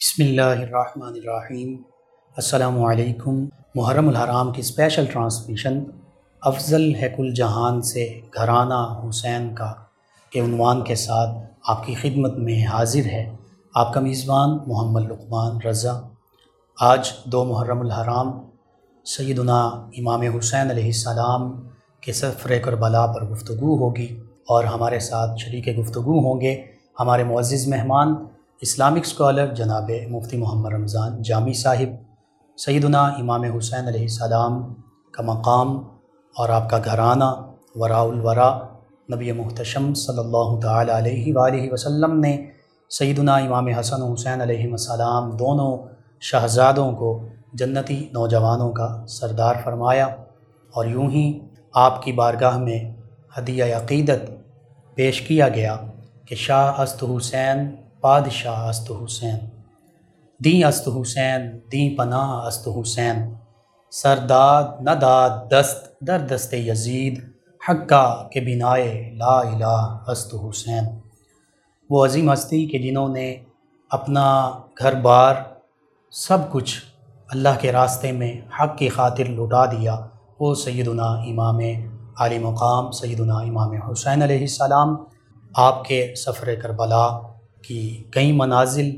بسم اللہ الرحمن الرحیم۔ السلام علیکم۔ محرم الحرام کی اسپیشل ٹرانسمیشن افضل ہے کل جہان سے گھرانہ حسین کا کے عنوان کے ساتھ آپ کی خدمت میں حاضر ہے۔ آپ کا میزبان محمد لقمان رضا۔ آج دو محرم الحرام سیدنا امام حسین علیہ السلام کے سفر کربلا پر گفتگو ہوگی اور ہمارے ساتھ شریک گفتگو ہوں گے ہمارے معزز مہمان اسلامک اسکالر جناب مفتی محمد رمضان جامی صاحب، سیدنا امام حسین علیہ السلام کا مقام اور آپ کا گھرانہ وراء الورا نبی محتشم صلی اللہ تعالیٰ علیہ وآلہ وسلم نے سیدنا امام حسن حسین علیہ السلام دونوں شہزادوں کو جنتی نوجوانوں کا سردار فرمایا اور یوں ہی آپ کی بارگاہ میں ہدیہ عقیدت پیش کیا گیا کہ شاہ است حسین بادشاہ است حسین، دیں است حسین، دیں پناہ است حسین۔ سرداد نہ داد دست، در دست یزید۔ حقہ کے بنائے لا الہ است حسین۔ وہ عظیم ہستی کہ جنہوں نے اپنا گھر بار، سب کچھ اللہ کے راستے میں حق کی خاطر لٹا دیا۔ وہ سیدنا امام علی مقام، سیدنا امام حسین علیہ السلام، آپ کے سفر کربلا۔ کی کئی منازل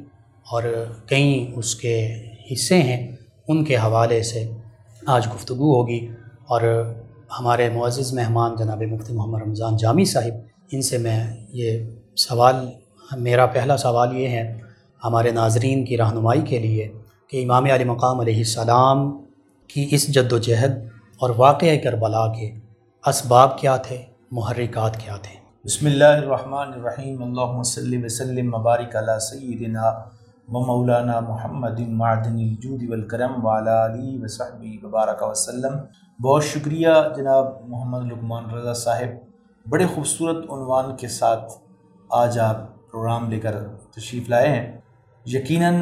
اور کئی اس کے حصے ہیں، ان کے حوالے سے آج گفتگو ہوگی۔ اور ہمارے معزز مہمان جناب مفتی محمد رمضان جامی صاحب، ان سے میں یہ سوال، میرا پہلا سوال یہ ہے ہمارے ناظرین کی رہنمائی کے لیے کہ امام علی مقام علیہ السلام کی اس جد و جہد اور واقعہ کربلا کے اسباب کیا تھے، محرکات کیا تھے؟ بسم اللہ الرحمن الرحیم، اللہم صلی وسلم، مبارک علی سیدنا و مولانا محمد معدن الجود والکرم وعلا علی وصحبی وبارک وسلم۔ بہت شکریہ جناب محمد لقمان رضا صاحب۔ بڑے خوبصورت عنوان کے ساتھ آج آپ پروگرام لے کر تشریف لائے ہیں۔ یقیناً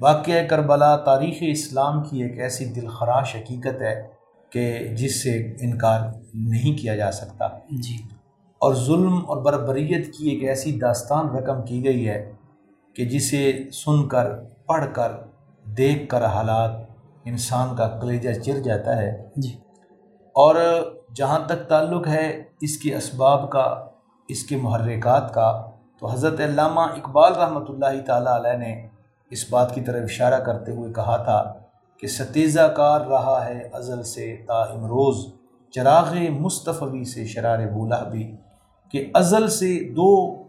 واقعہ کربلا تاریخ اسلام کی ایک ایسی دلخراش حقیقت ہے کہ جس سے انکار نہیں کیا جا سکتا۔ جی۔ اور ظلم اور بربریت کی ایک ایسی داستان رقم کی گئی ہے کہ جسے سن کر پڑھ کر دیکھ کر حالات انسان کا کلیجہ چر جاتا ہے۔ جی۔ اور جہاں تک تعلق ہے اس کے اسباب کا اس کے محرکات کا تو حضرت علامہ اقبال رحمۃ اللہ تعالیٰ علیہ نے اس بات کی طرف اشارہ کرتے ہوئے کہا تھا کہ ستیزہ کار رہا ہے ازل سے تا امروز چراغ مصطفی سے شرار بولا بھی۔ کہ ازل سے دو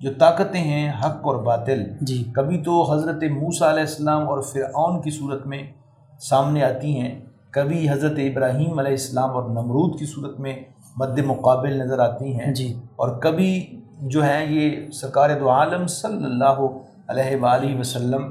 جو طاقتیں ہیں حق اور باطل جی۔ کبھی تو حضرت موسیٰ علیہ السلام اور فرعون کی صورت میں سامنے آتی ہیں کبھی حضرت ابراہیم علیہ السلام اور نمرود کی صورت میں مد مقابل نظر آتی ہیں۔ جی۔ اور کبھی جو ہیں یہ سرکار دو عالم صلی اللہ علیہ وآلہ وسلم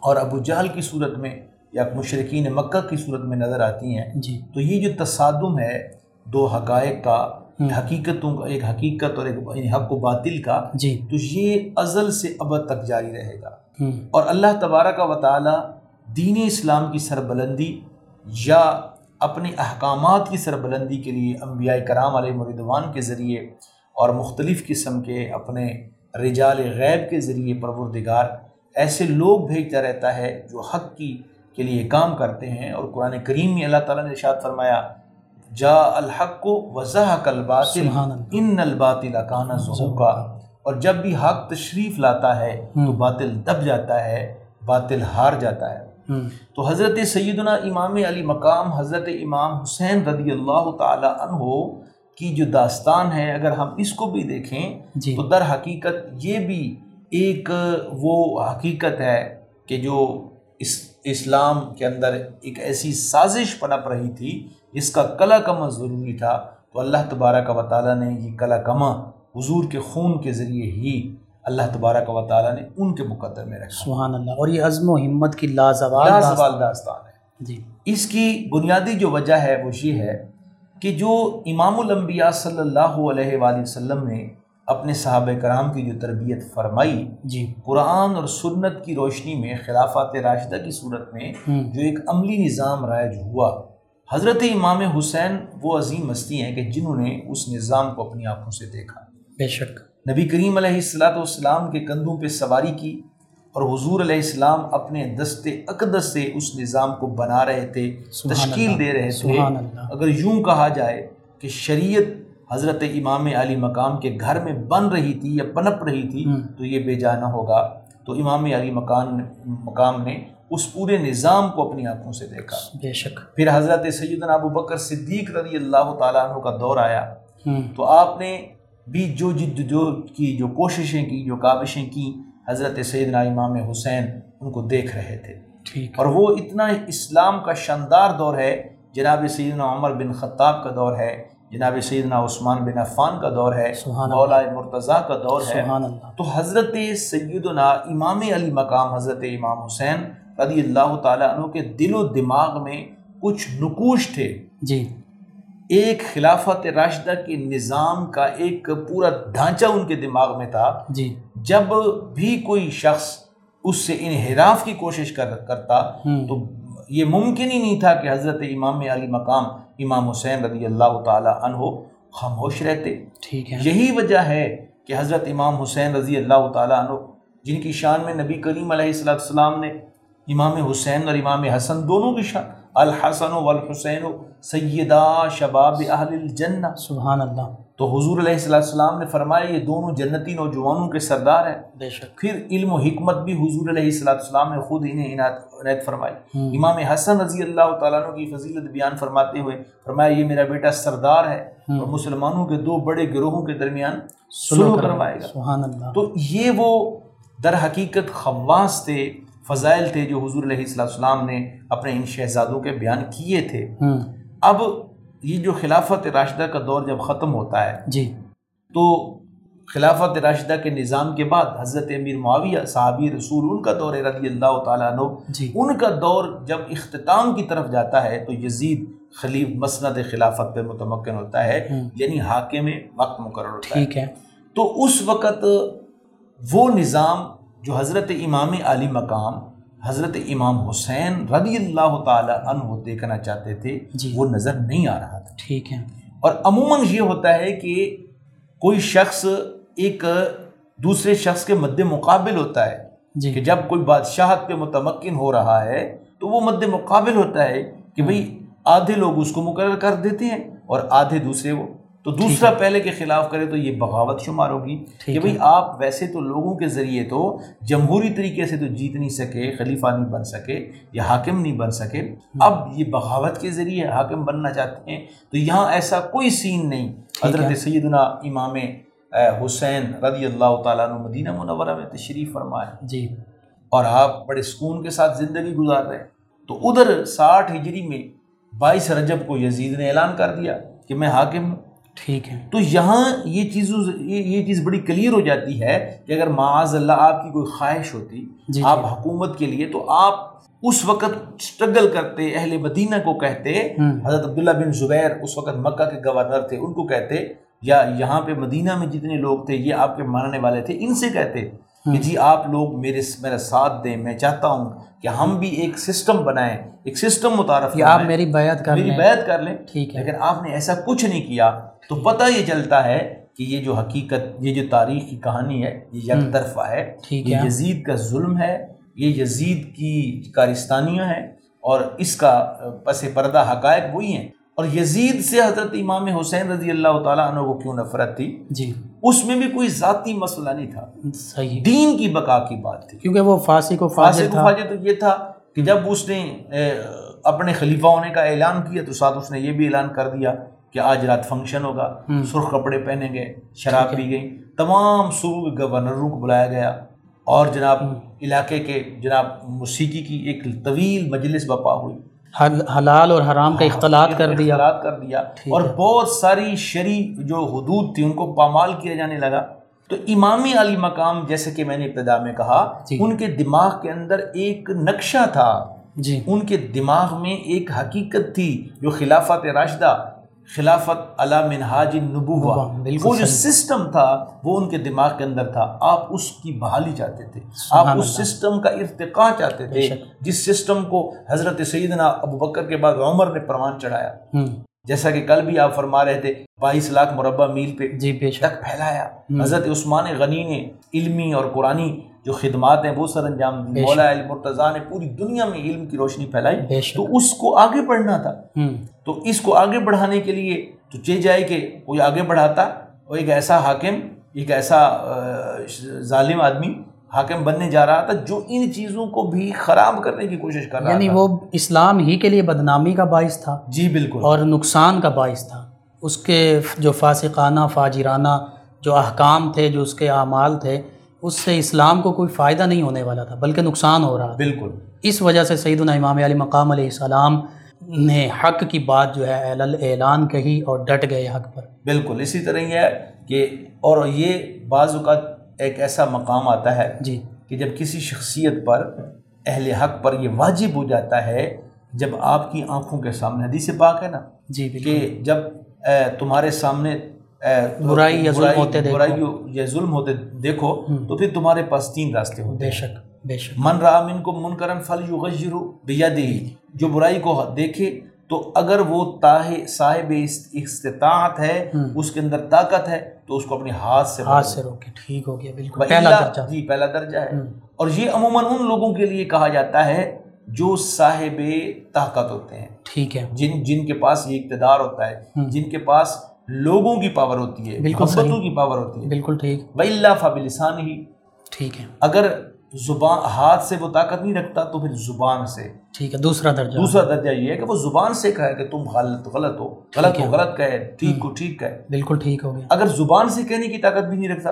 اور ابو جہل کی صورت میں یا مشرقین مکہ کی صورت میں نظر آتی ہیں۔ جی۔ تو یہ جو تصادم ہے دو حقائق کا۔ حقیقتوں کا ایک حقیقت اور ایک یعنی حق و باطل کا جی۔ تو یہ ازل سے ابد تک جاری رہے گا۔ ہم، اور اللہ تبارک و تعالی دین اسلام کی سربلندی یا اپنے احکامات کی سربلندی کے لیے انبیاء کرام علیہ مردوان کے ذریعے اور مختلف قسم کے اپنے رجال غیب کے ذریعے پروردگار ایسے لوگ بھیجتا رہتا ہے جو حق کی کے لیے کام کرتے ہیں۔ اور قرآن کریم میں اللہ تعالیٰ نے ارشاد فرمایا جا الحق کو وضاح الباطل ان الباطل کانا زہوقا اور جب بھی حق تشریف لاتا ہے تو۔ باطل دب جاتا ہے باطل ہار جاتا ہے۔ تو حضرت سیدنا امام علی مقام حضرت امام حسین رضی اللہ تعالی عنہ کی جو داستان ہے اگر ہم اس کو بھی دیکھیں جی۔ تو در حقیقت یہ بھی ایک وہ حقیقت ہے کہ جو اس اسلام کے اندر ایک ایسی سازش پنپ رہی تھی جس کا کلا کما ضروری تھا تو اللہ تبارک و تعالیٰ نے یہ کلا کما حضور کے خون کے ذریعے ہی اللہ تبارک و تعالیٰ نے ان کے مقدر میں رکھا۔ سبحان اللہ اور یہ عزم و ہمت کی لازوال لا داستان- ہے۔ جی۔ اس کی بنیادی جو وجہ ہے وہ یہ ہے کہ جو امام الانبیاء صلی اللہ علیہ وآلہ وسلم نے اپنے صحابہ کرام کی جو تربیت فرمائی جی۔ قرآن اور سنت کی روشنی میں خلافات راشدہ کی صورت میں جو ایک عملی نظام رائج ہوا حضرت امام حسین وہ عظیم ہستی ہیں کہ جنہوں نے اس نظام کو اپنی آنکھوں سے دیکھا۔ بے شک۔ نبی کریم علیہ الصلاۃ والسلام کے کندھوں پہ سواری کی اور حضور علیہ السلام اپنے دست اقدس سے اس نظام کو بنا رہے تھے تشکیل اللہ، دے رہے تھے۔ اگر یوں کہا جائے کہ شریعت حضرت امام علی مقام کے گھر میں بن رہی تھی یا پنپ رہی تھی۔ تو یہ بے جانا ہوگا۔ تو امام علی مکان مقام نے اس پورے نظام کو اپنی آنکھوں سے دیکھا۔ بے شک۔ پھر حضرت سیدنا ابو بکر صدیق رضی اللہ تعالیٰ عنہ کا دور آیا۔ تو آپ نے بھی جو جد جو کی جو کوششیں کی جو کاوشیں کی حضرت سیدنا امام حسین ان کو دیکھ رہے تھے۔ ٹھیک۔ اور وہ اتنا اسلام کا شاندار دور ہے جناب سیدنا عمر بن خطاب کا دور ہے جناب سیدنا عثمان بن عفان کا دور ہے۔ مولا مرتضیٰ کا دور ہے۔ تو حضرت سیدنا امام علی مقام حضرت امام حسین رضی اللہ تعالیٰ عنہ کے دل و دماغ میں کچھ نقوش تھے۔ جی۔ ایک خلافت راشدہ کے نظام کا ایک پورا ڈھانچہ ان کے دماغ میں تھا۔ جی۔ جب بھی کوئی شخص اس سے انحراف کی کوشش کر کرتا تو یہ ممکن ہی نہیں تھا کہ حضرت امام علی مقام امام حسین رضی اللہ تعالی عنہ خاموش رہتے۔ ٹھیک ہے۔ یہی وجہ ہے کہ حضرت امام حسین رضی اللہ تعالی عنہ جن کی شان میں نبی کریم علیہ والسلام نے امام حسین اور امام حسن دونوں کی شان الحسن والحسین سیدہ شباب اہل الجنہ۔ سبحان اللہ تو حضور علیہ والسلام نے فرمایا یہ دونوں جنتی نوجوانوں کے سردار ہیں۔ بے شک۔ پھر علم و حکمت بھی حضور علیہ والسلام نے خود انہیں عنایت فرمائی۔ امام حسن رضی اللہ تعالیٰ عنہ کی فضیلت بیان فرماتے ہوئے فرمایا یہ میرا بیٹا سردار ہے۔ اور مسلمانوں کے دو بڑے گروہوں کے درمیان سلو کروائے گا۔ سبحان اللہ۔ تو یہ وہ در حقیقت خواص تھے فضائل تھے جو حضور علیہ والسلام نے اپنے ان شہزادوں کے بیان کیے تھے۔ اب یہ جو خلافت راشدہ کا دور جب ختم ہوتا ہے جی۔ تو خلافت راشدہ کے نظام کے بعد حضرت امیر معاویہ صحابی رسول ان کا دور رضی اللہ تعالیٰ عنہ جی۔ ان کا دور جب اختتام کی طرف جاتا ہے تو یزید خلیف مسند خلافت پہ متمکن ہوتا ہے یعنی حاکم وقت مقرر ہوتا ہے۔ ٹھیک ہے۔ تو اس وقت وہ نظام جو حضرت امام علی مقام حضرت امام حسین رضی اللہ تعالی عنہ دیکھنا چاہتے تھے جی۔ وہ نظر نہیں آ رہا تھا۔ ٹھیک ہے۔ اور عموماً یہ ہوتا ہے کہ کوئی شخص ایک دوسرے شخص کے مد مقابل ہوتا ہے جی۔ کہ جب کوئی بادشاہت پہ متمکن ہو رہا ہے تو وہ مد مقابل ہوتا ہے کہ بھئی آدھے لوگ اس کو مقرر کر دیتے ہیں اور آدھے دوسرے وہ تو دوسرا پہلے کے خلاف کرے تو یہ بغاوت شمار ہوگی کہ بھئی آپ ویسے تو لوگوں کے ذریعے تو جمہوری طریقے سے تو جیت نہیں سکے خلیفہ نہیں بن سکے یا حاکم نہیں بن سکے۔ اب یہ بغاوت کے ذریعے حاکم بننا چاہتے ہیں تو یہاں ایسا کوئی سین نہیں۔ حضرت سیدنا امام حسین رضی اللہ تعالیٰ عنہ مدینہ منورہ میں تشریف فرمائے۔ جی۔ اور آپ بڑے سکون کے ساتھ زندگی گزار رہے ہیں۔ تو ادھر ساٹھ ہجری میں بائیس رجب کو یزید نے اعلان کر دیا کہ میں حاکم ہوں۔ ٹھیک ہے۔ تو یہاں یہ چیزوں یہ چیز بڑی کلیئر ہو جاتی ہے کہ اگر معاذ اللہ آپ کی کوئی خواہش ہوتی جی آپ جی حکومت کے لیے تو آپ اس وقت اسٹرگل کرتے اہل مدینہ کو کہتے حضرت عبداللہ بن زبیر اس وقت مکہ کے گورنر تھے ان کو کہتے یا یہاں پہ مدینہ میں جتنے لوگ تھے یہ آپ کے ماننے والے تھے ان سے کہتے۔ کہ جی آپ لوگ میرے میرا ساتھ دیں میں چاہتا ہوں کہ ہم بھی ایک سسٹم بنائیں ایک سسٹم متعارف آپ میری بیعت کر میری بیعت کر لیں۔ ٹھیک ہے۔ لیکن آپ نے ایسا کچھ نہیں کیا تو پتہ یہ چلتا ہے کہ یہ جو حقیقت یہ جو تاریخ کی کہانی ہے یہ یک طرفہ ہے۔ ٹھیک یہ یزید کا ظلم ہے یہ یزید کی کارستانیاں ہیں اور اس کا پس پردہ حقائق وہی ہیں۔ اور یزید سے حضرت امام حسین رضی اللہ تعالیٰ عنہ کو کیوں نفرت تھی؟ جی۔ اس میں بھی کوئی ذاتی مسئلہ نہیں تھا۔ صحیح۔ دین کی بقا کی بات تھی۔ کیونکہ وہ فاسق و فاسق تھا۔ فاجر تو یہ تھا کہ جب اس نے اپنے خلیفہ ہونے کا اعلان کیا تو ساتھ اس نے یہ بھی اعلان کر دیا کہ آج رات فنکشن ہوگا۔ سرخ کپڑے پہنے گئے شراب پی گئی تمام صوبوں کے گورنروں کو بلایا گیا۔ اور جناب علاقے کے جناب موسیقی کی ایک طویل مجلس بپا ہوئی۔ حلال اور حرام کا اختلاط کر دیا۔ اختلاط کر دیا۔ اور۔ بہت ساری شرع جو حدود تھی ان کو پامال کیا جانے لگا۔ تو امامی علی مقام جیسے کہ میں نے ابتدا میں کہا جی۔ ان کے دماغ کے اندر ایک نقشہ تھا۔ جی۔ ان کے دماغ میں ایک حقیقت تھی جو خلافت راشدہ خلافت علی منہاج النبوہ. وہ جو۔ سسٹم تھا وہ ان کے دماغ کے اندر تھا۔ آپ اس کی بحالی چاہتے تھے۔ آپ اس۔ سسٹم کا ارتقاء چاہتے تھے۔ جس سسٹم کو حضرت سیدنا ابو بکر کے بعد عمر نے پروان چڑھایا۔ جیسا کہ کل بھی آپ فرما رہے تھے بائیس لاکھ مربع میل پہ جی تک پھیلایا۔ حضرت عثمان غنی نے علمی اور قرآنی جو خدمات ہیں وہ سر انجام دی۔ مولا المرتضیٰ نے پوری دنیا میں علم کی روشنی پھیلائی تو اس کو آگے بڑھنا تھا۔ تو اس کو آگے بڑھانے کے لیے تو چاہیے جائے کہ کوئی آگے بڑھاتا وہ ایک ایسا حاکم ایک ایسا ظالم آدمی حاکم بننے جا رہا تھا جو ان چیزوں کو بھی خراب کرنے کی کوشش کر رہا یعنی تھا۔ وہ اسلام ہی کے لیے بدنامی کا باعث تھا جی بالکل۔ اور نقصان کا باعث تھا۔ اس کے جو فاسقانہ فاجرانہ جو احکام تھے جو اس کے اعمال تھے اس سے اسلام کو کوئی فائدہ نہیں ہونے والا تھا بلکہ نقصان ہو رہا بالکل۔ اس وجہ سے سیدنا امام علی مقام علیہ السلام نے حق کی بات جو ہے اعل- اعلان کہی اور ڈٹ گئے حق پر۔ بالکل اسی طرح یہ ہے کہ اور یہ بعض اوقات ایک ایسا مقام آتا ہے جی۔ کہ جب کسی شخصیت پر اہل حق پر یہ واجب ہو جاتا ہے جب آپ کی آنکھوں کے سامنے حدیث پاک ہے نا؟ جی کہ جب تمہارے سامنے برائی یا ظلم ہوتے۔ برائی یا ظلم ہوتے دیکھو تو پھر تمہارے پاس تین راستے ہوتے بے شک بے شک۔ من را من کو منکرن فل یغیر بیدہی۔ جو برائی کو دیکھے تو اگر وہ تاہ صاحب است- استطاعت ہے اس کے اندر طاقت ہے تو اس کو اپنے ہاتھ سے ہاتھ سے روکے ٹھیک ہو گیا بالکل۔ پہلا درجہ۔ جی پہلا درجہ ہے۔ اور یہ عموماً ان لوگوں کے لیے کہا جاتا ہے جو صاحب طاقت ہوتے ہیں۔ ٹھیک ہے۔ جن جن کے پاس یہ اقتدار ہوتا ہے جن کے پاس لوگوں کی پاور ہوتی ہے محبتوں کی پاور ہوتی ہے۔ بالکل ٹھیک۔ وَإِلَّا فَبِلِسَانِ ہی ٹھیک ہے۔ اگر زبان ہاتھ سے وہ طاقت نہیں رکھتا تو پھر زبان سے۔ ٹھیک ہے دوسرا درجہ۔ دوسرا درجہ یہ ہے کہ وہ زبان سے کہے کہ تم غلط غلط ہو۔ غلط کو غلط کہے ٹھیک کو ٹھیک کہے۔ بالکل ٹھیک ہو گیا۔ اگر زبان سے کہنے کی طاقت بھی نہیں رکھتا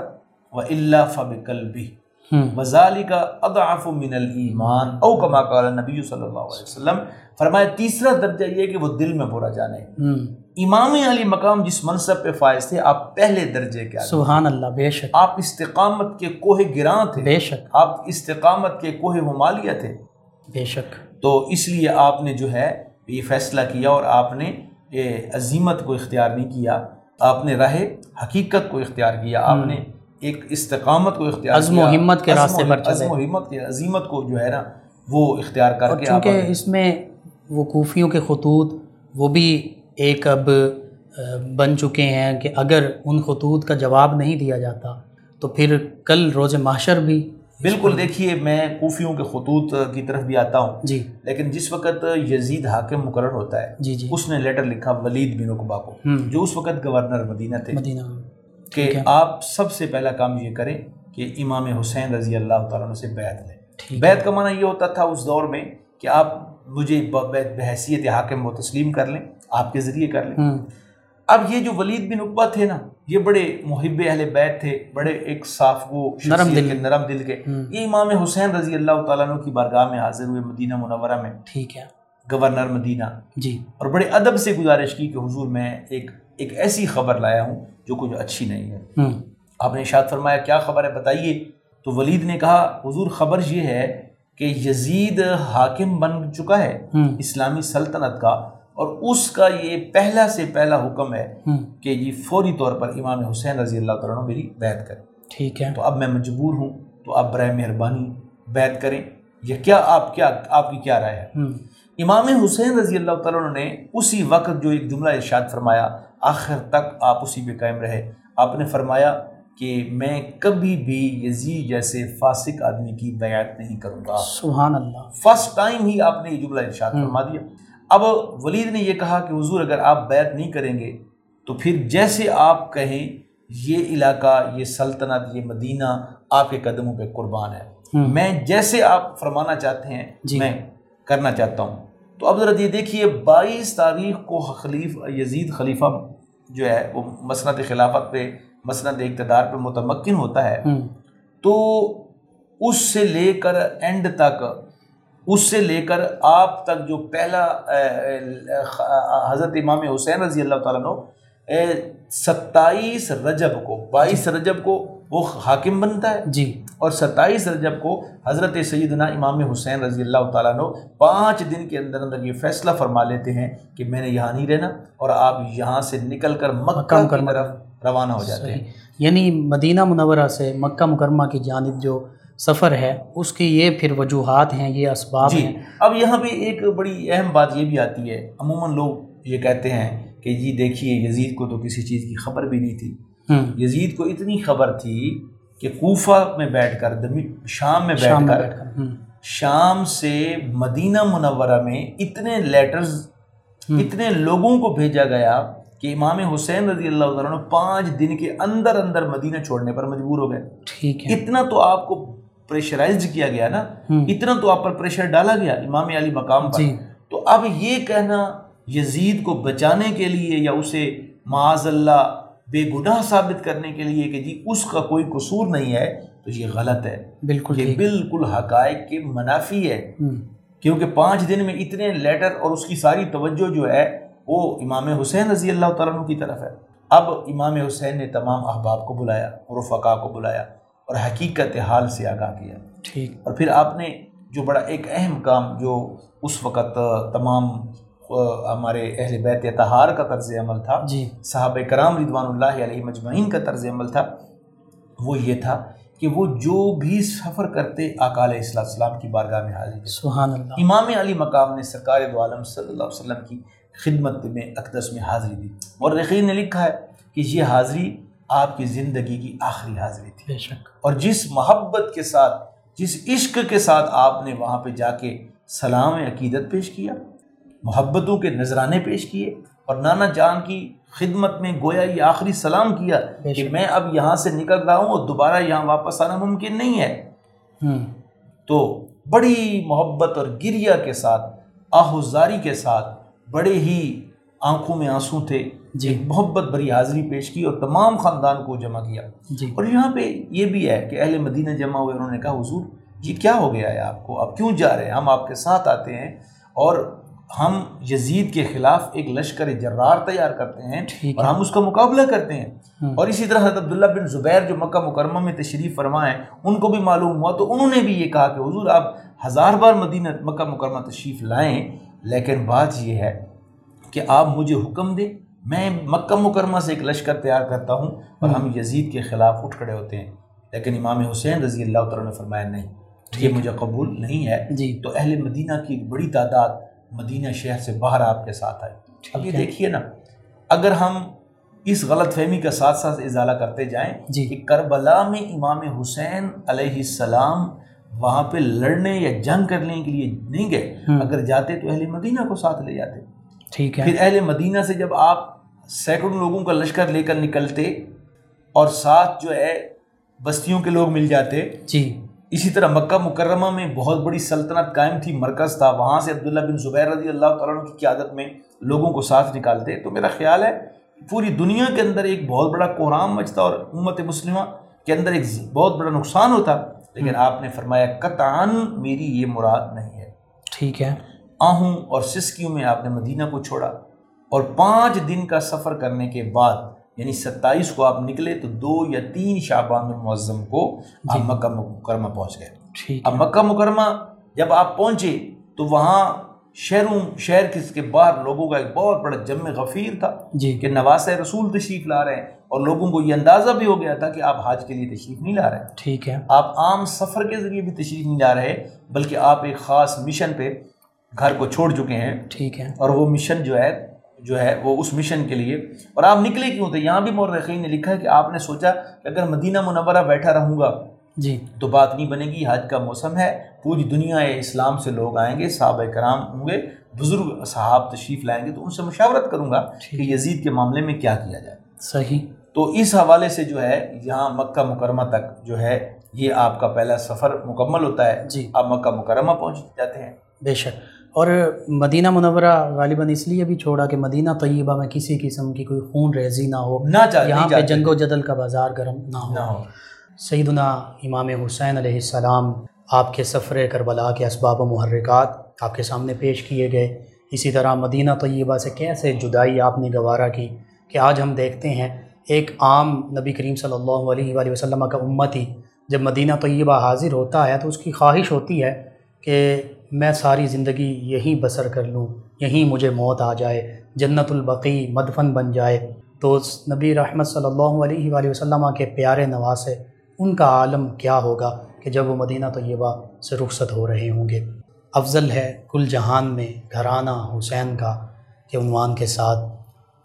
وہ اللہ فب قلبی ہوں وزالی کا اضعف من الایمان او کما قال نبی صلی اللہ علیہ وسلم۔ فرمایا تیسرا درجہ یہ ہے کہ وہ دل میں برا جانے۔ امام علی مقام جس منصب پہ فائز تھے آپ پہلے درجے کے سبحان اللہ بے شک۔ آپ استقامت کے کوہ گراں تھے۔ بے شک۔ آپ استقامت کے کوہ ہمالیہ تھے۔ بے شک۔ تو اس لیے آپ نے جو ہے یہ فیصلہ کیا اور آپ نے یہ عظیمت کو اختیار نہیں کیا۔ آپ نے راہ حقیقت کو اختیار کیا۔ آپ نے ایک استقامت کو اختیار عزم و ہمت کے راستے پر۔ عزم و ہمت کے عظیمت کو جو ہے نا وہ اختیار کر کے چونکہ اس میں وہ کوفیوں کے خطوط وہ بھی ایک اب بن چکے ہیں کہ اگر ان خطوط کا جواب نہیں دیا جاتا تو پھر کل روز محشر بھی بالکل دیکھیے میں کوفیوں کے خطوط کی طرف بھی آتا ہوں۔ جی۔ لیکن جس وقت یزید حاکم مقرر ہوتا ہے جی جی۔ اس نے لیٹر لکھا ولید بن عقبہ کو جو اس وقت گورنر مدینہ تھے۔ مدینہ۔ کہ آپ سب سے پہلا کام یہ کریں کہ امام حسین رضی اللہ تعالیٰ عنہ سے بیعت لیں۔ بیعت کا معنی یہ ہوتا تھا اس دور میں کہ آپ مجھے بحیثیت حاکم و تسلیم کر لیں۔ آپ کے ذریعے کر لیں۔ اب یہ جو ولید بن عقبہ تھے نا یہ بڑے محب اہل بیت تھے بڑے ایک صاف وہ نرم دل کے نرم دل کے۔ یہ امام حسین رضی اللہ تعالیٰ عنہ کی بارگاہ میں حاضر ہوئے مدینہ منورہ میں۔ ٹھیک ہے۔ Governor Medina. جی۔ اور بڑے ادب سے گزارش کی کہ حضور میں ایک ایک ایسی خبر لایا ہوں جو کچھ اچھی نہیں ہے۔ آپ نے ارشاد فرمایا کیا خبر ہے بتائیے؟ تو ولید نے کہا حضور خبر یہ ہے کہ یزید حاکم بن چکا ہے اسلامی سلطنت کا۔ اور اس کا یہ پہلا سے پہلا حکم ہے کہ یہ فوری طور پر امام حسین رضی اللہ تعالیٰ عنہ میری بیعت کریں۔ ٹھیک ہے۔ تو اب میں مجبور ہوں تو آپ برائے مہربانی بیعت کریں۔ یا کیا آپ کیا آپ کی کیا رائے ہے؟ امام حسین رضی اللہ تعالیٰ عنہ نے اسی وقت جو ایک جملہ ارشاد فرمایا آخر تک آپ اسی پہ قائم رہے۔ آپ نے فرمایا کہ میں کبھی بھی یزید جیسے فاسق آدمی کی بیعت نہیں کروں گا۔ سبحان اللہ۔ فرسٹ ٹائم ہی آپ نے یہ جملہ ارشاد فرما دیا۔ اب ولید نے یہ کہا کہ حضور اگر آپ بیعت نہیں کریں گے تو پھر جیسے آپ کہیں یہ علاقہ یہ سلطنت یہ مدینہ آپ کے قدموں پہ قربان ہے۔ میں جیسے آپ فرمانا چاہتے ہیں جی۔ میں کرنا چاہتا ہوں۔ تو اب ذرا یہ دیکھیے بائیس تاریخ کو خلیف یزید خلیفہ جو ہے وہ مسنت خلافت پہ مسنت اقتدار پہ متمکن ہوتا ہے۔ تو اس سے لے کر اینڈ تک اس سے لے کر آپ تک جو پہلا حضرت امام حسین رضی اللہ تعالیٰ عنہ ستائیس رجب کو بائیس رجب کو وہ حاکم بنتا ہے؟ جی۔ اور ستائیس رجب کو حضرت سیدنا امام حسین رضی اللہ تعالیٰ عنہ پانچ دن کے اندر اندر یہ فیصلہ فرما لیتے ہیں کہ میں نے یہاں نہیں رہنا اور آپ یہاں سے نکل کر مکہ کی طرف روانہ ہو جاتے ہیں۔ یعنی مدینہ منورہ سے مکہ مکرمہ کی جانب جو سفر ہے اس کی یہ پھر وجوہات ہیں یہ اسباب جی ہیں۔ اب یہاں پہ ایک بڑی اہم بات یہ بھی آتی ہے عموماً لوگ یہ کہتے ہیں کہ جی دیکھیے یزید کو تو کسی چیز کی خبر بھی نہیں تھی۔ یزید کو اتنی خبر تھی کہ کوفہ میں بیٹھ کر شام میں شام بیٹھ میں کر بیٹھ کر۔ شام سے مدینہ منورہ میں اتنے لیٹرز اتنے لوگوں کو بھیجا گیا کہ امام حسین رضی اللہ تعالیٰ عنہ پانچ دن کے اندر اندر مدینہ چھوڑنے پر مجبور ہو گئے۔ ٹھیک ہے۔ اتنا تو آپ کو پریشرائزڈ کیا گیا نا اتنا تو آپ پر پریشر ڈالا گیا امام علی مقام پر۔ جی۔ تو اب یہ کہنا یزید کو بچانے کے لیے یا اسے معاذ اللہ بے گناہ ثابت کرنے کے لیے کہ جی اس کا کوئی قصور نہیں ہے تو یہ غلط ہے۔ بالکل یہ بالکل حقائق کے منافی ہے۔ کیونکہ پانچ دن میں اتنے لیٹر اور اس کی ساری توجہ جو ہے وہ امام حسین رضی اللہ تعالیٰ عنہ کی طرف ہے۔ اب امام حسین نے تمام احباب کو بلایا رفقا کو بلایا۔ اور حقیقت حال سے آگاہ کیا۔ ٹھیک۔ اور پھر آپ نے جو بڑا ایک اہم کام جو اس وقت تمام ہمارے اہل بیت اتحار کا طرز عمل تھا جی۔ صحابہ کرام رضوان اللہ علیہ مجمعین کا طرز عمل تھا وہ یہ تھا کہ وہ جو بھی سفر کرتے آقا علیہ السلام السلام کی بارگاہ میں حاضر سبحان اللہ۔ امام علی مقام نے سرکار دو عالم صلی اللہ علیہ وسلم کی خدمت میں اقدس میں حاضری دی۔ اور رقین نے لکھا ہے کہ یہ حاضری آپ کی زندگی کی آخری حاضری تھی۔ بے شک۔ اور جس محبت کے ساتھ جس عشق کے ساتھ آپ نے وہاں پہ جا کے سلام عقیدت پیش کیا محبتوں کے نذرانے پیش کیے اور نانا جان کی خدمت میں گویا یہ آخری سلام کیا کہ۔ میں اب یہاں سے نکل رہا ہوں اور دوبارہ یہاں واپس آنا ممکن نہیں ہے۔ تو بڑی محبت اور گریا کے ساتھ آہوزاری کے ساتھ بڑے ہی آنکھوں میں آنسو تھے جی۔ محبت بری حاضری پیش کی اور تمام خاندان کو جمع کیا۔ جی۔ اور یہاں پہ یہ بھی ہے کہ اہل مدینہ جمع ہوئے انہوں نے کہا حضور یہ کیا ہو گیا ہے آپ کو؟ آپ کیوں جا رہے ہیں؟ ہم آپ کے ساتھ آتے ہیں اور ہم یزید کے خلاف ایک لشکر جرار تیار کرتے ہیں اور ہم اس کا مقابلہ کرتے ہیں۔ اور اسی طرح حضرت عبداللہ بن زبیر جو مکہ مکرمہ میں تشریف فرمائے ان کو بھی معلوم ہوا۔ تو انہوں نے بھی یہ کہا کہ حضور آپ ہزار بار مدینہ مکہ مکرمہ تشریف لائیں لیکن بات یہ ہے کہ آپ مجھے حکم دیں۔ میں مکہ مکرمہ سے ایک لشکر تیار کرتا ہوں اور ہم یزید کے خلاف اٹھ کھڑے ہوتے ہیں۔ لیکن امام حسین رضی اللہ تعالیٰ نے فرمایا نہیں یہ مجھے قبول نہیں ہے۔ جی۔ تو اہل مدینہ کی ایک بڑی تعداد مدینہ شہر سے باہر آپ کے ساتھ آئی۔ اب یہ دیکھیے نا اگر ہم اس غلط فہمی کا ساتھ ساتھ ازالہ کرتے جائیں جی۔ کہ کربلا میں امام حسین علیہ السلام وہاں پہ لڑنے یا جنگ کرنے کے لیے نہیں گئے اگر جاتے تو اہل مدینہ کو ساتھ لے جاتے۔ ٹھیک ہے۔ پھر اہل مدینہ سے جب آپ سینکڑوں لوگوں کا لشکر لے کر نکلتے اور ساتھ جو ہے بستیوں کے لوگ مل جاتے جی۔ اسی طرح مکہ مکرمہ میں بہت بڑی سلطنت قائم تھی مرکز تھا۔ وہاں سے عبداللہ بن زبیر رضی اللہ تعالیٰ کی قیادت میں لوگوں کو ساتھ نکالتے۔ تو میرا خیال ہے پوری دنیا کے اندر ایک بہت بڑا کوہرام مچتا اور امت مسلمہ کے اندر ایک بہت بڑا نقصان ہوتا لیکن آپ نے فرمایا قطعاً میری یہ مراد نہیں ہے۔ ٹھیک ہے۔ آہوں اور سسکیوں میں آپ نے مدینہ کو چھوڑا اور پانچ دن کا سفر کرنے کے بعد یعنی ستائیس کو آپ نکلے تو دو یا تین شعبان المعظم کو آپ مکہ مکرمہ پہنچ گئے۔ اب مکہ مکرمہ جب آپ پہنچے تو وہاں شہروں شہر کس کے باہر لوگوں کا ایک بہت بڑا جم غفیر تھا جی۔ کہ نواز رسول تشریف لا رہے ہیں اور لوگوں کو یہ اندازہ بھی ہو گیا تھا کہ آپ حج کے لیے تشریف نہیں لا رہے۔ ہیں ٹھیک ہے۔ آپ عام سفر کے ذریعے بھی تشریف نہیں لا رہے بلکہ آپ ایک خاص مشن پہ گھر کو چھوڑ چکے ہیں۔ ٹھیک ہے۔ اور وہ مشن جو ہے جو ہے وہ اس مشن کے لیے۔ اور آپ نکلے کیوں تھے؟ یہاں بھی مورخین نے لکھا ہے کہ آپ نے سوچا کہ اگر مدینہ منورہ بیٹھا رہوں گا جی۔ تو بات نہیں بنے گی حج کا موسم ہے پوری دنیا اسلام سے لوگ آئیں گے صحابہ کرام ہوں گے بزرگ صحاب تشریف لائیں گے تو ان سے مشاورت کروں گا کہ یزید کے معاملے میں کیا کیا جائے۔ صحیح۔ تو اس حوالے سے جو ہے یہاں مکہ مکرمہ تک جو ہے یہ آپ کا پہلا سفر مکمل ہوتا ہے۔ جی۔ آپ مکہ مکرمہ پہنچ جاتے ہیں۔ بے شک۔ اور مدینہ منورہ غالباً اس لیے بھی چھوڑا کہ مدینہ طیبہ میں کسی قسم کی کوئی خون ریزی نہ ہو نہ یہاں پہ جنگ و جدل کا بازار گرم نہ ہو۔ نہ ہو۔ سیدنا امام حسین علیہ السلام آپ کے سفر کربلا کے اسباب و محرکات آپ کے سامنے پیش کیے گئے۔ اسی طرح مدینہ طیبہ سے کیسے جدائی آپ نے گوارا کی کہ آج ہم دیکھتے ہیں ایک عام نبی کریم صلی اللہ علیہ وآلہ وسلم کا امتی جب مدینہ طیبہ حاضر ہوتا ہے تو اس کی خواہش ہوتی ہے کہ میں ساری زندگی یہیں بسر کر لوں یہیں مجھے موت آ جائے، جنت البقی مدفن بن جائے۔ تو نبی رحمت صلی اللہ علیہ وآلہ وسلم کے پیارے نواسے ان کا عالم کیا ہوگا کہ جب وہ مدینہ طیبہ سے رخصت ہو رہے ہوں گے؟ افضل ہے کل جہان میں گھرانہ حسین کا کے عنوان کے ساتھ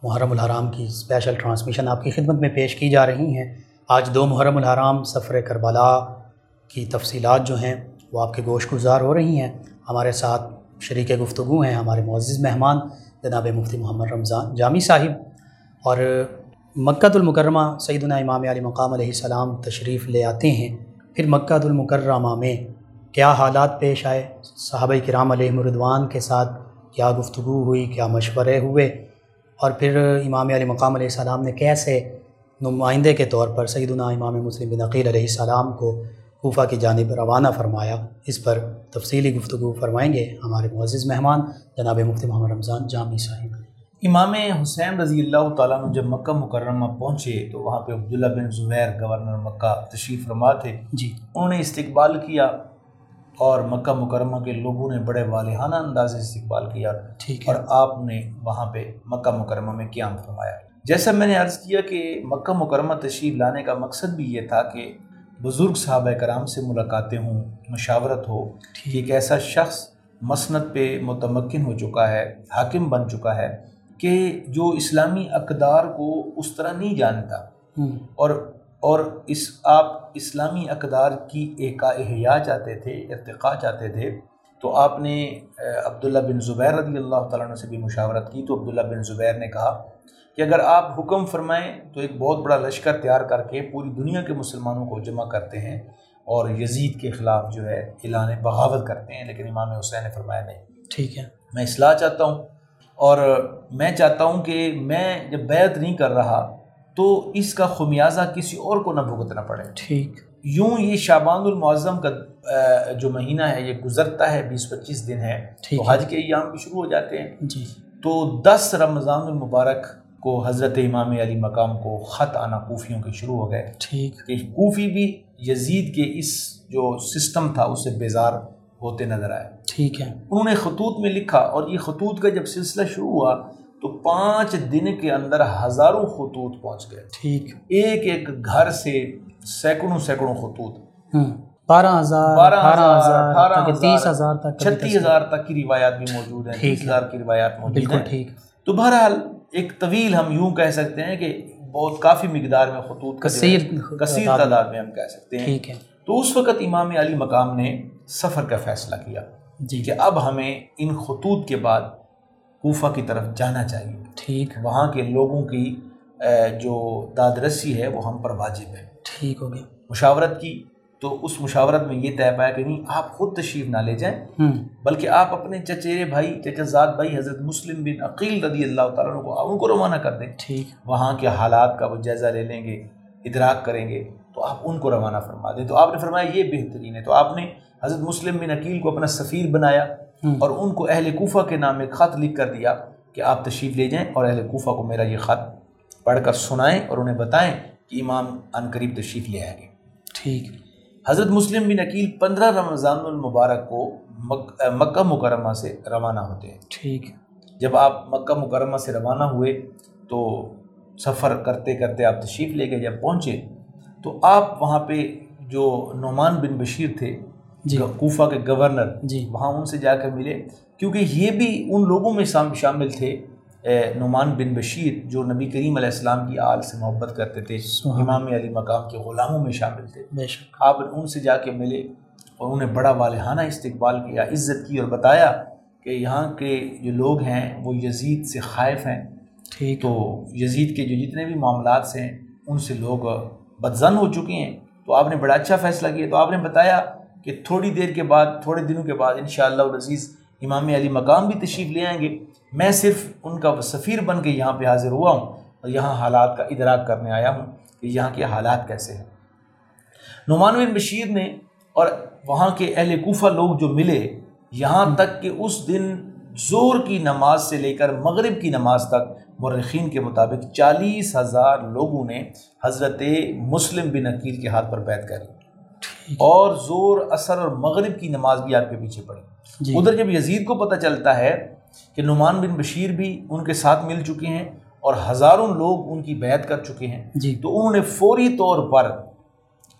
محرم الحرام کی اسپیشل ٹرانسمیشن آپ کی خدمت میں پیش کی جا رہی ہیں۔ آج دو محرم الحرام سفر کربلا کی تفصیلات جو ہیں وہ آپ کے گوش گزار ہو رہی ہیں۔ ہمارے ساتھ شریک گفتگو ہیں ہمارے معزز مہمان جناب مفتی محمد رمضان جامی صاحب اور مکہ المکرمہ سیدنا امام علی مقام علیہ السلام تشریف لے آتے ہیں۔ پھر مکہ المکرمہ میں کیا حالات پیش آئے؟ صحابہ کرام علیہ مردوان کے ساتھ کیا گفتگو ہوئی؟ کیا مشورے ہوئے؟ اور پھر امام علی مقام علیہ السلام نے کیسے نمائندے کے طور پر سیدنا امام مسلم بن عقیل علیہ السلام کو کوفہ کی جانب روانہ فرمایا اس پر تفصیلی گفتگو فرمائیں گے ہمارے معزز مہمان جناب مفتی محمد رمضان جامی صاحب۔ امام حسین رضی اللہ تعالیٰ عنہ جب مکہ مکرمہ پہنچے تو وہاں پہ عبداللہ بن زبیر گورنر مکہ تشریف فرما تھے۔ جی۔ انہوں نے استقبال کیا اور مکہ مکرمہ کے لوگوں نے بڑے والہانہ انداز سے استقبال کیا۔ ٹھیک اور آپ نے وہاں پہ مکہ مکرمہ میں قیام فرمایا۔ جیسا میں نے عرض کیا کہ مکہ مکرمہ تشریف لانے کا مقصد بھی یہ تھا کہ بزرگ صحابہ کرام سے ملاقاتیں ہوں مشاورت ہو کہ ایک ایسا شخص مسند پہ متمکن ہو چکا ہے حاکم بن چکا ہے کہ جو اسلامی اقدار کو اس طرح نہیں جانتا۔ اور اور اس آپ اسلامی اقدار کی ایک احیا چاہتے تھے ارتقاء چاہتے تھے تو آپ نے عبداللہ بن زبیر رضی اللہ تعالیٰ عنہ سے بھی مشاورت کی تو عبداللہ بن زبیر نے کہا کہ اگر آپ حکم فرمائیں تو ایک بہت بڑا لشکر تیار کر کے پوری دنیا کے مسلمانوں کو جمع کرتے ہیں اور یزید کے خلاف جو ہے اعلان بغاوت کرتے ہیں لیکن امام حسین نے فرمایا نہیں۔ ٹھیک ہے۔ میں اصلاح چاہتا ہوں اور میں چاہتا ہوں کہ میں جب بیعت نہیں کر رہا تو اس کا خمیازہ کسی اور کو نہ بھگتنا پڑے۔ ٹھیک۔ یوں یہ شابان المعظم کا جو مہینہ ہے یہ گزرتا ہے بیس پچیس دن ہے تو حج کے ایام بھی شروع ہو جاتے ہیں۔ جی۔ تو دس رمضان المبارک کو حضرت امام علی مقام کو خط آنا کوفیوں کے شروع ہو گئے۔ ٹھیک۔ کہ کوفی بھی یزید کے اس جو سسٹم تھا اس سے بیزار ہوتے نظر آئے۔ ٹھیک ہے۔ انہوں نے خطوط میں لکھا اور یہ خطوط کا جب سلسلہ شروع ہوا تو پانچ دن کے اندر ہزاروں خطوط پہنچ گئے۔ ٹھیک۔ ایک ایک گھر سے سینکڑوں سینکڑوں خطوط۔ بارہ ہزار بارہ ہزار اٹھارہ تیس ہزار تک چھتیس ہزار تک کی روایات بھی موجود ہیں تیس۔ ہزار کی روایات موجود ہیں۔ ٹھیک۔ تو بہرحال ایک طویل ہم یوں کہہ سکتے ہیں کہ بہت کافی مقدار میں خطوط کثیر کثیر تعداد میں ہم کہہ سکتے ہیں۔ ٹھیک ہے۔ تو اس وقت امام علی مقام نے سفر کا فیصلہ کیا جی۔ کہ اب ہمیں ان خطوط کے بعد کوفہ کی طرف جانا چاہیے۔ ٹھیک۔ وہاں کے لوگوں کی جو داد رسی ہے وہ ہم پر واجب ہے۔ ٹھیک ہو گیا۔ مشاورت کی تو اس مشاورت میں یہ طے پایا کہ نہیں آپ خود تشریف نہ لے جائیں بلکہ آپ اپنے چچیرے بھائی چچا زاد بھائی حضرت مسلم بن عقیل رضی اللہ تعالیٰ عنہ کو ان کو روانہ کر دیں۔ ٹھیک۔ وہاں کے حالات کا وہ جائزہ لے لیں گے ادراک کریں گے تو آپ ان کو روانہ فرما دیں۔ تو آپ نے فرمایا یہ بہترین ہے۔ تو آپ نے حضرت مسلم بن عقیل کو اپنا سفیر بنایا اور ان کو اہل کوفہ کے نام ایک خط لکھ کر دیا کہ آپ تشریف لے جائیں اور اہل کوفہ کو میرا یہ خط پڑھ کر سنائیں اور انہیں بتائیں کہ امام ان قریب تشریف لے آئیں گے۔ ٹھیک۔ حضرت مسلم بن عقیل پندرہ رمضان المبارک کو مک مکہ مکرمہ سے روانہ ہوتے ہیں۔ ٹھیک جب آپ مکہ مکرمہ سے روانہ ہوئے تو سفر کرتے کرتے آپ تشریف لے گئے جب پہنچے تو آپ وہاں پہ جو نعمان بن بشیر تھے جی۔ کوفہ کے گورنر جی۔ وہاں ان سے جا کر ملے۔ کیونکہ یہ بھی ان لوگوں میں شام- شامل تھے نعمان بن بشیر جو نبی کریم علیہ السلام کی آل سے محبت کرتے تھے امام علی مقام کے غلاموں میں شامل تھے۔ بے شک۔ آپ ان سے جا کے ملے اور انہیں بڑا والہانہ استقبال کیا عزت کی اور بتایا کہ یہاں کے جو لوگ ہیں وہ یزید سے خائف ہیں۔ ٹھیک۔ تو یزید کے جو جتنے بھی معاملات ہیں ان سے لوگ بدزن ہو چکے ہیں۔ تو آپ نے بڑا اچھا فیصلہ کیا۔ تو آپ نے بتایا کہ تھوڑی دیر کے بعد تھوڑے دنوں کے بعد انشاءاللہ العزیز امام علی مقام بھی تشریف لے آئیں گے۔ میں صرف ان کا سفیر بن کے یہاں پہ حاضر ہوا ہوں اور یہاں حالات کا ادراک کرنے آیا ہوں کہ یہاں کے حالات کیسے ہیں۔ نعمان بن بشیر نے اور وہاں کے اہل کوفہ لوگ جو ملے یہاں تک کہ اس دن زور کی نماز سے لے کر مغرب کی نماز تک مرخین کے مطابق چالیس ہزار لوگوں نے حضرت مسلم بن عقیل کے ہاتھ پر بیت کری اور زور اثر اور مغرب کی نماز بھی آپ کے پیچھے پڑی۔ جی۔ ادھر جب یزید کو پتہ چلتا ہے کہ نعمان بن بشیر بھی ان کے ساتھ مل چکے ہیں اور ہزاروں لوگ ان کی بیعت کر چکے ہیں۔ جی۔ تو انہوں نے فوری طور پر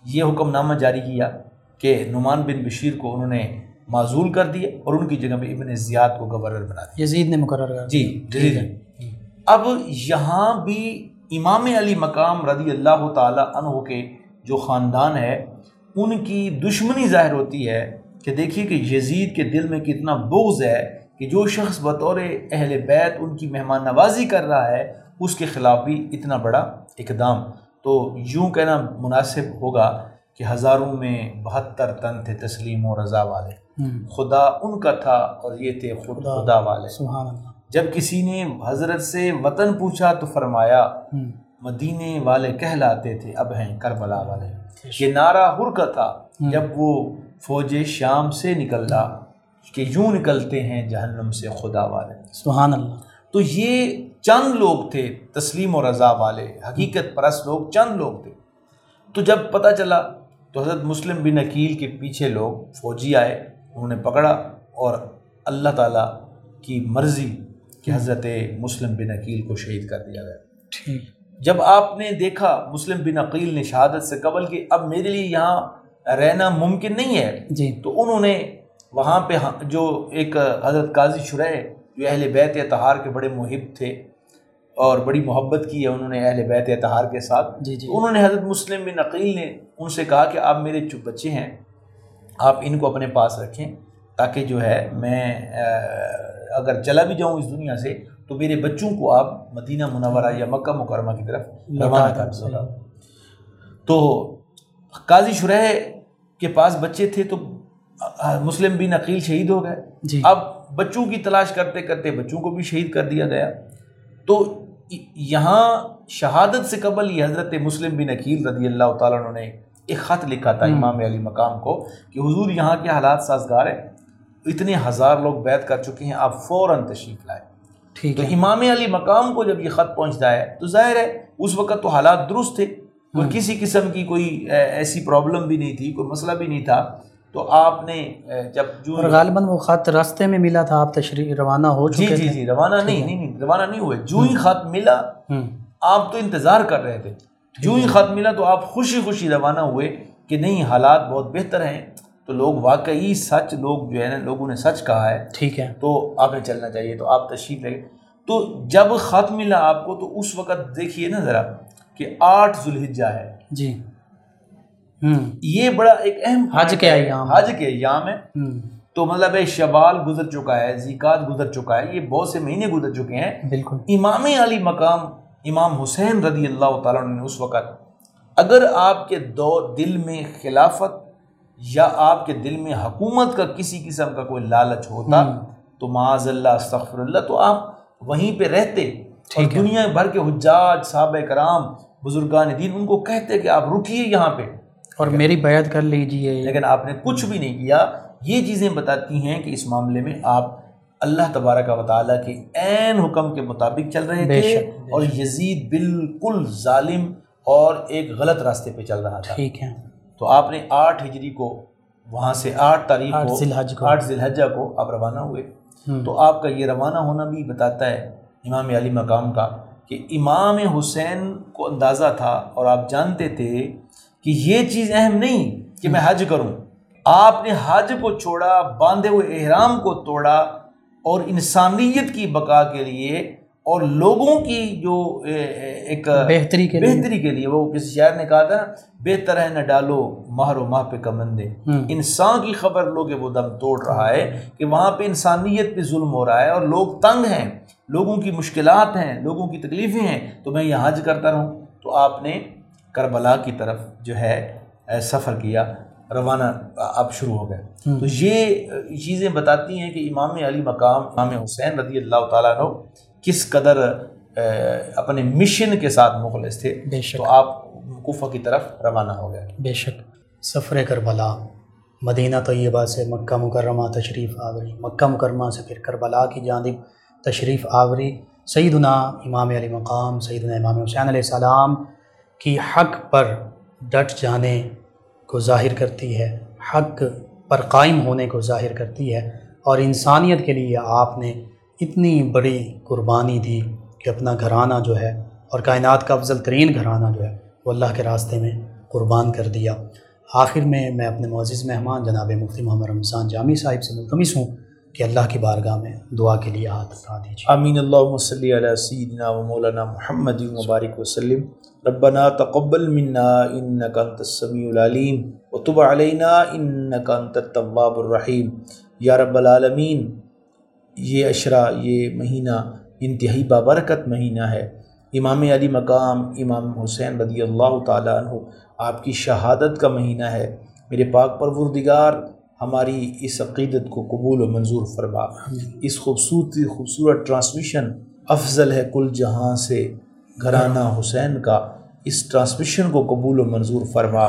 یہ حکم نامہ جاری کیا کہ نعمان بن بشیر کو انہوں نے معزول کر دیا اور ان کی جگہ پہ ابن زیاد کو گورنر بنا دیا۔ یزید نے مقرر کر جی ہے۔ جی اب یہاں بھی امام علی مقام رضی اللہ تعالی عنہ کے جو خاندان ہے ان کی دشمنی ظاہر ہوتی ہے کہ دیکھیے کہ یزید کے دل میں کتنا بغض ہے کہ جو شخص بطور اہل بیت ان کی مہمان نوازی کر رہا ہے اس کے خلاف بھی اتنا بڑا اقدام۔ تو یوں کہنا مناسب ہوگا کہ ہزاروں میں بہتر تن تھے تسلیم و رضا والے۔ خدا ان کا تھا اور یہ تھے خود خدا۔ والے۔ سبحان اللہ جب کسی نے حضرت سے وطن پوچھا تو فرمایا مدینے والے کہلاتے تھے اب ہیں کربلا والے۔ یہ نعرہ ہر کا تھا۔ جب وہ فوج شام سے نکلا کہ یوں نکلتے ہیں جہنم سے خدا والے۔ سبحان اللہ۔ تو یہ چند لوگ تھے تسلیم و رضا والے حقیقت پرست لوگ چند لوگ تھے۔ تو جب پتہ چلا تو حضرت مسلم بن عقیل کے پیچھے لوگ فوجی آئے انہوں نے پکڑا اور اللہ تعالیٰ کی مرضی کہ حضرت مسلم بن عقیل کو شہید کر دیا گیا۔ ٹھیک۔ جب آپ نے دیکھا مسلم بن عقیل نے شہادت سے قبل کہ اب میرے لیے یہاں رہنا ممکن نہیں ہے جی۔ تو انہوں نے وہاں پہ جو ایک حضرت قاضی شرح جو اہل بیت اتحار کے بڑے محب تھے اور بڑی محبت کی ہے انہوں نے اہل بیت اتحار کے ساتھ جی جی۔ انہوں نے حضرت مسلم بن عقیل نے ان سے کہا کہ آپ میرے جو بچے ہیں آپ ان کو اپنے پاس رکھیں تاکہ جو ہے میں اگر چلا بھی جاؤں اس دنیا سے تو میرے بچوں کو آپ مدینہ منورہ یا مکہ مکرمہ کی طرف روانہ کر تو قاضی شرح کے پاس بچے تھے تو مسلم بن عقیل شہید ہو گئے۔ جی۔ اب بچوں کی تلاش کرتے کرتے بچوں کو بھی شہید کر دیا گیا۔ تو یہاں شہادت سے قبل یہ حضرت مسلم بن عقیل رضی اللہ تعالیٰ عنہ نے ایک خط لکھا تھا امام علی مقام کو کہ حضور یہاں کے حالات سازگار ہیں۔ اتنے ہزار لوگ بیت کر چکے ہیں آپ فوراً تشریف لائے ٹھیک تو ہے۔ امام علی مقام کو جب یہ خط پہنچتا ہے تو ظاہر ہے اس وقت تو حالات درست تھے کوئی کسی قسم کی کوئی ایسی پرابلم بھی نہیں تھی کوئی مسئلہ بھی نہیں تھا۔ تو آپ نے جب جو غالباً وہ خط راستے میں ملا تھا آپ تشریح روانہ ہو جی چکے جی تھے۔ جی روانہ نہیں نہیں نہیں روانہ نہیں ہوئے۔ جو ہی خط ملا آپ تو انتظار کر رہے تھے۔ جو ہی خط ملا تو آپ خوشی خوشی روانہ ہوئے کہ نہیں حالات بہت بہتر ہیں۔ تو لوگ واقعی سچ لوگ جو ہے نا لوگوں نے سچ کہا ہے۔ ٹھیک ہے۔ تو آپ نے چلنا چاہیے تو آپ تشریف لے تو جب خط ملا آپ کو تو اس وقت دیکھیے نا ذرا کہ آٹھ ذوالحجہ ہے۔ جی۔ یہ بڑا ایک اہم حج کے ایام۔ حج کے ایام ہے تو مطلب ہے شوال گزر چکا ہے زیقات گزر چکا ہے یہ بہت سے مہینے گزر چکے ہیں۔ بالکل۔ امام علی مقام امام حسین رضی اللہ تعالیٰ نے اس وقت اگر آپ کے دو دل میں خلافت یا آپ کے دل میں حکومت کا کسی قسم کا کوئی لالچ ہوتا تو معاذ اللہ استغفر اللہ تو آپ وہیں پہ رہتے۔ اور دنیا بھر کے حجاج صحابہ کرام بزرگان دین ان کو کہتے کہ آپ رکیے یہاں پہ۔ اور میری بیعت کر لیجیے لیکن آپ نے کچھ بھی نہیں کیا یہ چیزیں بتاتی ہیں کہ اس معاملے میں آپ اللہ تبارک و تعالیٰ کے عین حکم کے مطابق چل رہے تھے اور یزید بالکل ظالم اور ایک غلط راستے پہ چل رہا تھا۔ ٹھیک ہے۔ تو آپ نے آٹھ ہجری کو وہاں سے آٹھ تاریخ کو آٹھ ذی الحجہ کو آپ روانہ ہوئے۔ تو آپ کا یہ روانہ ہونا بھی بتاتا ہے امام علی مقام کا کہ امام حسین کو اندازہ تھا اور آپ جانتے تھے کہ یہ چیز اہم نہیں کہ میں حج کروں۔ آپ نے حج کو چھوڑا باندھے ہوئے احرام کو توڑا اور انسانیت کی بقا کے لیے اور لوگوں کی جو ایک بہتری کے لیے۔ بہتری کے لیے وہ کسی شاعر نے کہا تھا نا بہتر ہے نہ ڈالو مہر و ماہ پہ کمندے۔ انسان کی خبر لو کہ وہ دم توڑ رہا ہے کہ وہاں پہ انسانیت پہ ظلم ہو رہا ہے اور لوگ تنگ ہیں لوگوں کی مشکلات ہیں لوگوں کی تکلیفیں ہیں تو میں یہ حج کرتا رہوں۔ تو آپ نے کربلا کی طرف جو ہے سفر کیا روانہ اب شروع ہو گئے تو یہ چیزیں بتاتی ہیں کہ امام علی مقام امام حسین رضی اللہ تعالیٰ عنہ کس قدر اپنے مشن کے ساتھ مخلص تھے۔ بے شک۔ تو آپ کوفہ کی طرف روانہ ہو گئے۔ بے شک۔ سفر کربلا مدینہ طیبہ سے مکہ مکرمہ تشریف آوری مکہ مکرمہ سے پھر کربلا کی جانب تشریف آوری۔ سیدنا امام علی مقام سیدنا امام حسین علیہ السلام کی حق پر ڈٹ جانے کو ظاہر کرتی ہے، حق پر قائم ہونے کو ظاہر کرتی ہے۔ اور انسانیت کے لیے آپ نے اتنی بڑی قربانی دی کہ اپنا گھرانہ جو ہے اور کائنات کا افضل ترین گھرانہ جو ہے وہ اللہ کے راستے میں قربان کر دیا۔ آخر میں میں اپنے معزز مہمان جناب مفتی محمد رمضان جامی صاحب سے ملتمس ہوں۔ کہ اللہ کی بارگاہ میں دعا کے لیے ہاتھ اٹھا دیجیے۔ آمین۔ اللہم صلی علی سیدنا و مولانا محمد مبارک وسلم۔ ربنا تقبل منا انکا انت السمیع العلیم۔ وتب علینا انکا انت التواب الرحیم۔ یا رب العالمین، یہ اشرا، یہ مہینہ انتہائی بابرکت مہینہ ہے۔ امام علی مقام، امام حسین رضی اللہ تعالیٰ عنہ، آپ کی شہادت کا مہینہ ہے۔ میرے پاک پروردگار ہماری اس عقیدت کو قبول و منظور فرما۔ اس خوبصورتی خوبصورت ٹرانسمیشن افضل ہے کل جہاں سے گھرانہ حسین کا۔ اس ٹرانسمیشن کو قبول و منظور فرما۔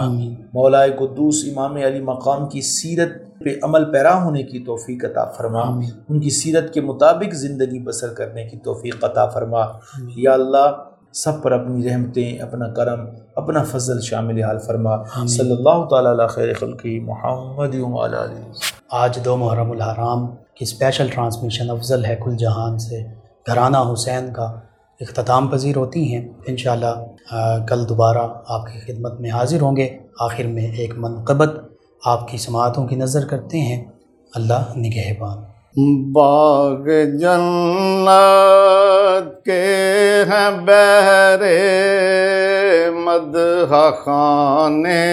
مولائے قدوس امام علی مقام کی سیرت پہ عمل پیرا ہونے کی توفیق عطا فرما۔ ان کی سیرت کے مطابق زندگی بسر کرنے کی توفیق عطا فرما۔ یا اللہ سب پر اپنی رحمتیں اپنا کرم اپنا فضل شامل حال فرما۔ صلی اللہ تعالیٰ علی خیر خلقی محمد آج دو محرم الحرام کی اسپیشل ٹرانسمیشن افضل ہے کل جہان سے۔ گھرانہ حسین کا اختتام پذیر ہوتی ہیں۔ انشاءاللہ کل دوبارہ آپ کی خدمت میں حاضر ہوں گے۔ آخر میں ایک منقبت آپ کی سماعتوں کی نظر کرتے ہیں۔ اللہ نگہبان۔ باغ جنت کے ہیں بہرے مدح خانے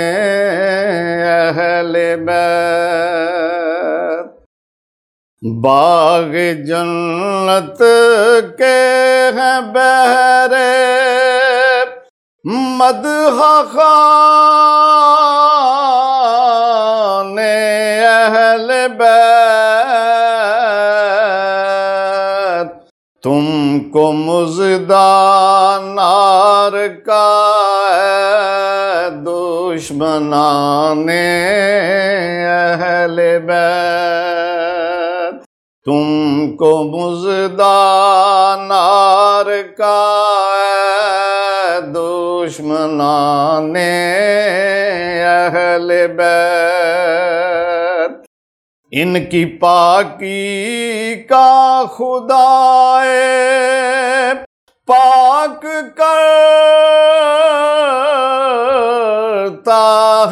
اہل بیت۔ باغ جنت کے ہیں بہرے مدح خانے اہل بیت۔ کو مزدانار کا ہے دشمنان اہل بیت۔ تم کو مزدانار کا ہے دشمنان اہل بیت۔ ان کی پاکی کا خدا پاک کرتا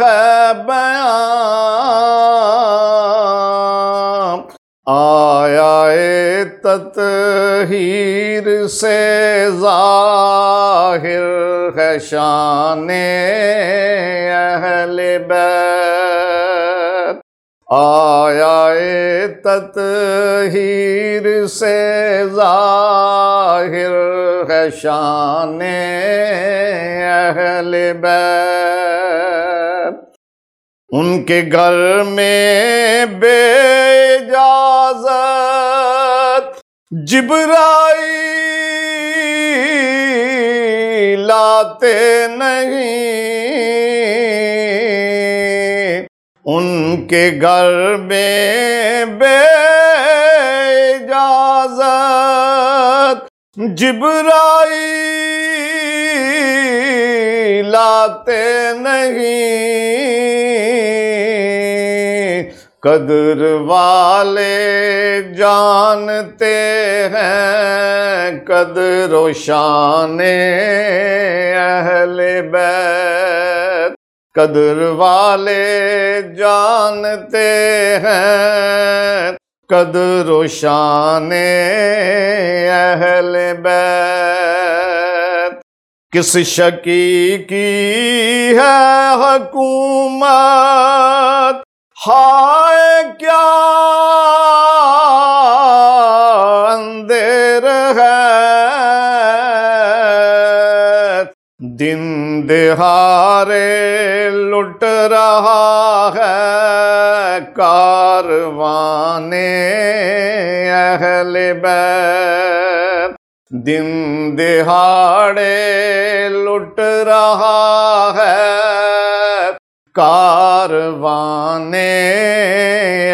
ہے بیان آیا تطہیر سے ظاہر ہے شان اہل بیت آیا تطہیر سے ظاہر ہے شان اہل بیت۔ ان کے گھر میں بے اجازت جبرائی لاتے نہیں۔ کے گھر میں بے اجازت۔ جبرائی لاتے نہیں۔ قدر والے جانتے ہیں قدر و شان اہل بیت۔ قدر والے جانتے ہیں۔ قدر و شان اہل بیت۔ کس شکی کی ہے حکومت؟ ہائے کیا اندیر دہارے لٹ رہا ہے کاروان اہل بیت دن دہاڑے لٹ رہا ہے کاروان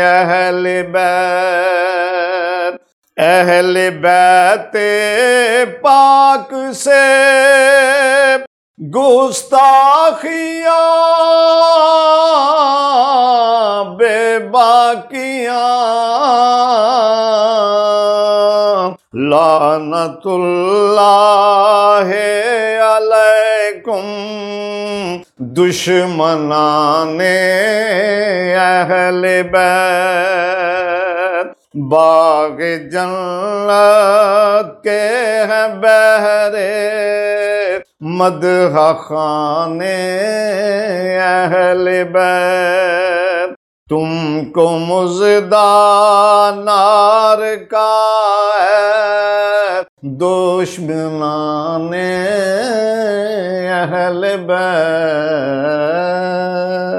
اہل بیت اہل بیت پاک سے گستاخیاں بے باقیاں لعنت اللہ علیکم دشمنان اہل بیت۔ باغ جنت کے ہیں بہرے۔ مدح خان اہل بیت تم کو مزدہ نار کا ہے۔ دشمنان اہل بیت۔